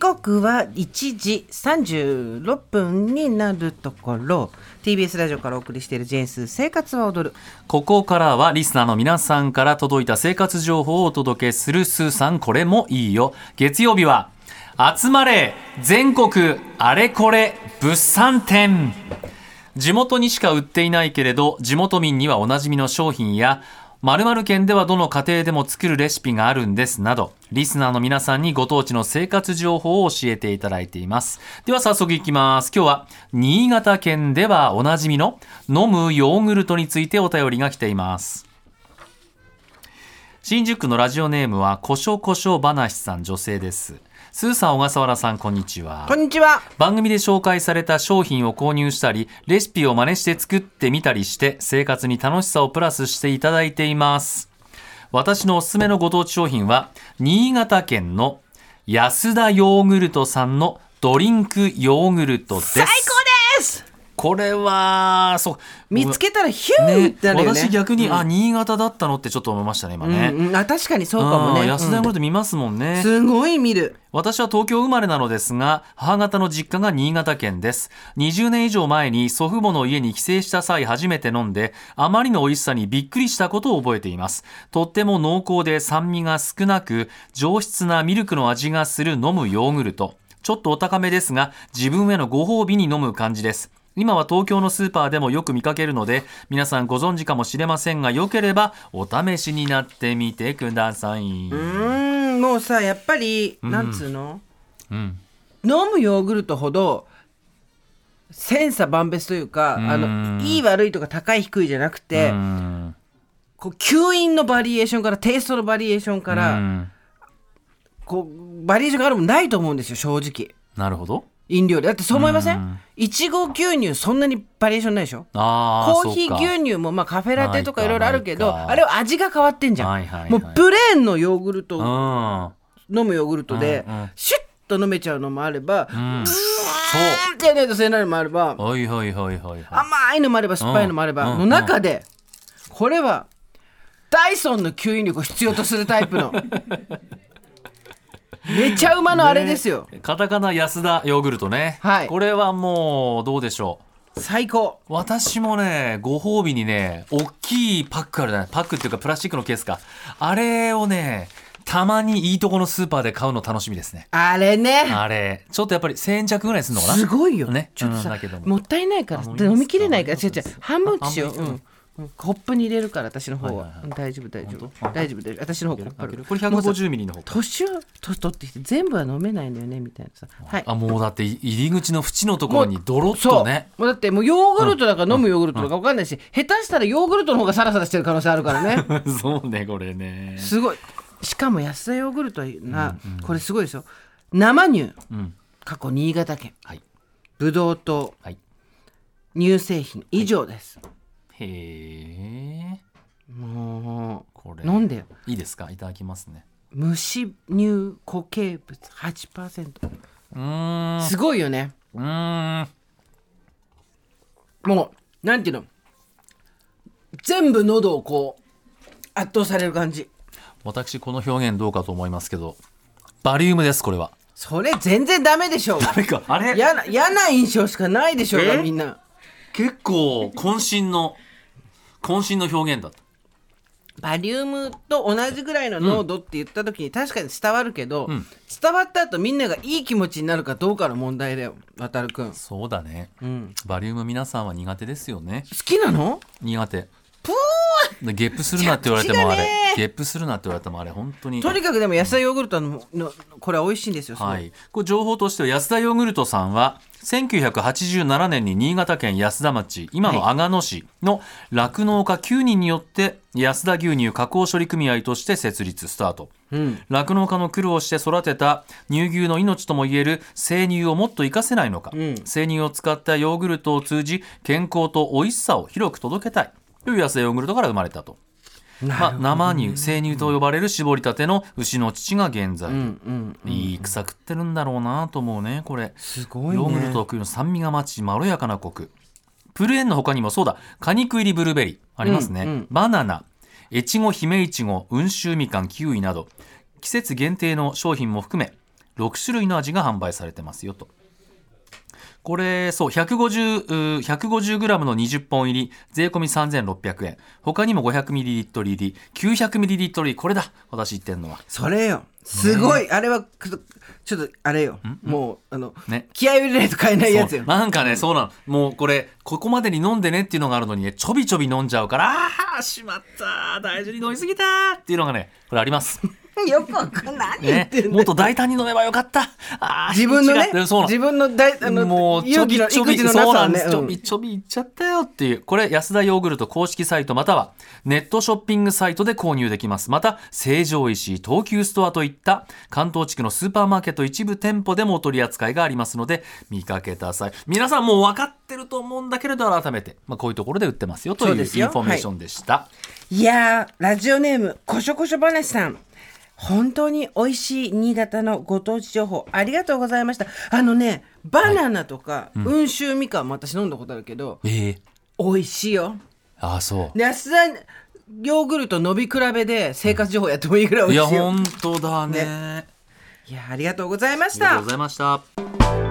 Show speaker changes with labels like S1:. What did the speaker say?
S1: 刻は1時36分になるところ。TBS ラジオからお送りしている「ジェンス生活は踊る。
S2: ここからはリスナーの皆さんから届いた生活情報をお届けするスーさんこれもいいよ。月曜日は集まれ全国あれこれ物産展。地元にしか売っていないけれど地元民にはおなじみの商品や〇〇県ではどの家庭でも作るレシピがあるんですなどリスナーの皆さんにご当地の生活情報を教えていただいています。では早速いきます。今日は新潟県ではおなじみの飲むヨーグルトについてお便りが来ています。新宿区のラジオネームはこしょこしょ話さん女性です。スーさん小笠原さんこんにちは。
S1: こんにちは。
S2: 番組で紹介された商品を購入したりレシピを真似して作ってみたりして生活に楽しさをプラスしていただいています。私のおすすめのご当地商品は新潟県の安田ヨーグルトさんのドリンクヨーグルトです。
S1: 最高です
S2: これはそう。
S1: 見つけたらヒューってなるよね。
S2: 私逆に、
S1: うん
S2: あ新潟だったのってちょっと思いましたね今ね、
S1: うんうん。あ確かにそうかもね。
S2: 安田ヨーグル
S1: う
S2: ト見ますもんね、
S1: んすごい見る。
S2: 私は東京生まれなのですが母方の実家が新潟県です。20年以上前に祖父母の家に帰省した際初めて飲んであまりの美味しさにびっくりしたことを覚えています。とっても濃厚で酸味が少なく上質なミルクの味がする飲むヨーグルト。ちょっとお高めですが自分へのご褒美に飲む感じです今は東京のスーパーでもよく見かけるので皆さんご存知かもしれませんがよければお試しになってみてください、
S1: うーんもうさやっぱり、
S2: ん。
S1: なんつうの？
S2: うん。
S1: 飲むヨーグルトほど千差万別というかあ
S2: うん。
S1: のいい悪いとか高い低いじゃなくて、
S2: うん。
S1: こう吸引のバリエーションからテイストのバリエーションから、
S2: うん
S1: こうバリエーションがあるもんないと思うんですよ正直。
S2: なるほど
S1: 飲料でだってそう思いませ
S2: うん。ん
S1: いちご牛乳そんなにバリエーションないでしょ？
S2: あ
S1: コーヒー牛乳もまあカフェラテとかいろいろあるけどあれは味が変わってんじゃん、
S2: はいはいはい。
S1: もうプレーンのヨーグルト
S2: うん。
S1: 飲むヨーグルトで、
S2: うんうん。
S1: シュッと飲めちゃうのもあれば、う
S2: うん
S1: ーんってやらないとせないのもあれば甘いのもあれば酸っぱいのもあれば、
S2: うん。
S1: の中でこれはダイソンの吸引力を必要とするタイプのめちゃうまのあれですよ、
S2: カタカナ安田ヨーグルトね、
S1: はい。
S2: これはもうどうでしょう。
S1: 最高。
S2: 私もねご褒美にね大きいパックあるじゃない。パックっていうかプラスチックのケースか。あれをねたまにいいとこのスーパーで買うの楽しみですね。
S1: あれね。
S2: あれ。ちょっとやっぱり1000円弱ぐらいするのかな。
S1: すごいよ。
S2: ね。
S1: ちょっとさ、
S2: うんだけども。
S1: もったいないから。
S2: あ
S1: で飲みきれないから。違う違う。半分にしよう、うんコップに入れるから私の方は、
S2: はいはいはい。
S1: うん大丈夫大丈夫。大丈夫大丈夫。私の方コップ
S2: これ150ミリの方。か
S1: 年を年取ってきて全部は飲めないんだよねみたいなさ。はい。
S2: あもうだって入り口の縁のところにドロッとね。
S1: もうだってもうヨーグルトだから飲むヨーグルトとか分かんないし、下手したらヨーグルトの方がサラサラしてる可能性あるからね。
S2: そうねこれね。
S1: すごい。しかも安田ヨーグルトな、これすごいですよ。生乳。
S2: うん。
S1: 過去新潟県。
S2: はい。
S1: ブドウ糖
S2: はい。
S1: 乳製品。以上です、
S2: へえ
S1: も
S2: これ
S1: う飲んでよ。
S2: いいですか？いただきますね。
S1: 虫乳固形物8%
S2: うーん。
S1: すごいよね。
S2: うーん。
S1: もうなんていうの？全部喉をこう圧倒される感じ。
S2: 私この表現どうかと思いますけどバリウムですこれは。
S1: それ全然ダメでしょう。
S2: ダメか。あれ？
S1: 嫌な嫌な印象しかないでしょうが
S2: え？
S1: みんな。
S2: 結構渾身の渾身の表現だった。
S1: バリウムと同じぐらいの濃度って言った時に確かに伝わるけど、
S2: ん。
S1: 伝わった後みんながいい気持ちになるかどうかの問題だよ渡るくん、好
S2: そうだね。
S1: うん、
S2: バリウム皆さんは苦手ですよね。
S1: きなの？
S2: 苦手。
S1: プ
S2: でゲップするなって言われてもあれゲップするなって言われてもあれ本当に。
S1: とにかくでも野菜ヨーグルトののこれは美味しいんですよ。すごい
S2: はい、これ情報としては安田ヨーグルトさんは1987年に新潟県安田町今の阿賀野市の酪農家9人によって安田牛乳加工処理組合として設立スタート。
S1: うん。
S2: 酪農家の苦労して育てた乳牛の命ともいえる生乳をもっと活かせないのか、
S1: うん。
S2: 生乳を使ったヨーグルトを通じ健康と美味しさを広く届けたい。という安田ヨーグルトから生まれたと。まあ、生乳生乳と呼ばれる絞りたての牛の乳が原材料、
S1: うんうん
S2: いい草食ってるんだろうなと思うねこれ。
S1: すごいね。
S2: ヨーグルト特有の酸味が増ちまろやかなコク。プルーンの他にもそうだ。果肉入りブルーベリー。ありますね、
S1: うんうん。
S2: バナナ。越後姫いちご温州みかんキウイなど。季節限定の商品も含め6種類の味が販売されてますよと。これ、そう、150、うー 150g の20本入り、税込み3600円。他にも 500ml 入り、900ml 入り、これだ私言ってんのは。
S1: それよ。すごい、あれはちょっとあれよ。もうあの、
S2: ね。
S1: 気合い入れないと買えないやつよ。
S2: なんかね、そうなの。もうこれ、ここまでに飲んでねっていうのがあるのにね、ちょびちょび飲んじゃうから、ああ、しまった大事に飲みすぎたっていうのがね、これあります。
S1: よくわかんない
S2: ねもっと大胆に飲めばよかった。あー
S1: 自分のね自分の大あの
S2: もうちょびちょびそうなんです、ちょびちょびいっちゃったよっていう。これヤスダヨーグルト公式サイトまたはネットショッピングサイトで購入できます。また成城石井東急ストアといった関東地区のスーパーマーケット一部店舗でもお取り扱いがありますので見かけた際。皆さんもう分かってると思うんだけれど改めて、まあ、こういうところで売ってますよというインフォメーションでした。
S1: いやーラジオネームこしょこしょ話さん本当に美味しい新潟のご当地情報ありがとうございました。あのねバナナとか、温州みかんも私飲んだことあるけど
S2: ええ。
S1: 美味しいよ。
S2: ああそう。
S1: で安田ヨーグルト伸び比べで生活情報やってもいいぐらい
S2: いや
S1: 美味しいよ、
S2: 本当だね。
S1: いやありがとうございました。
S2: ありがとうございました。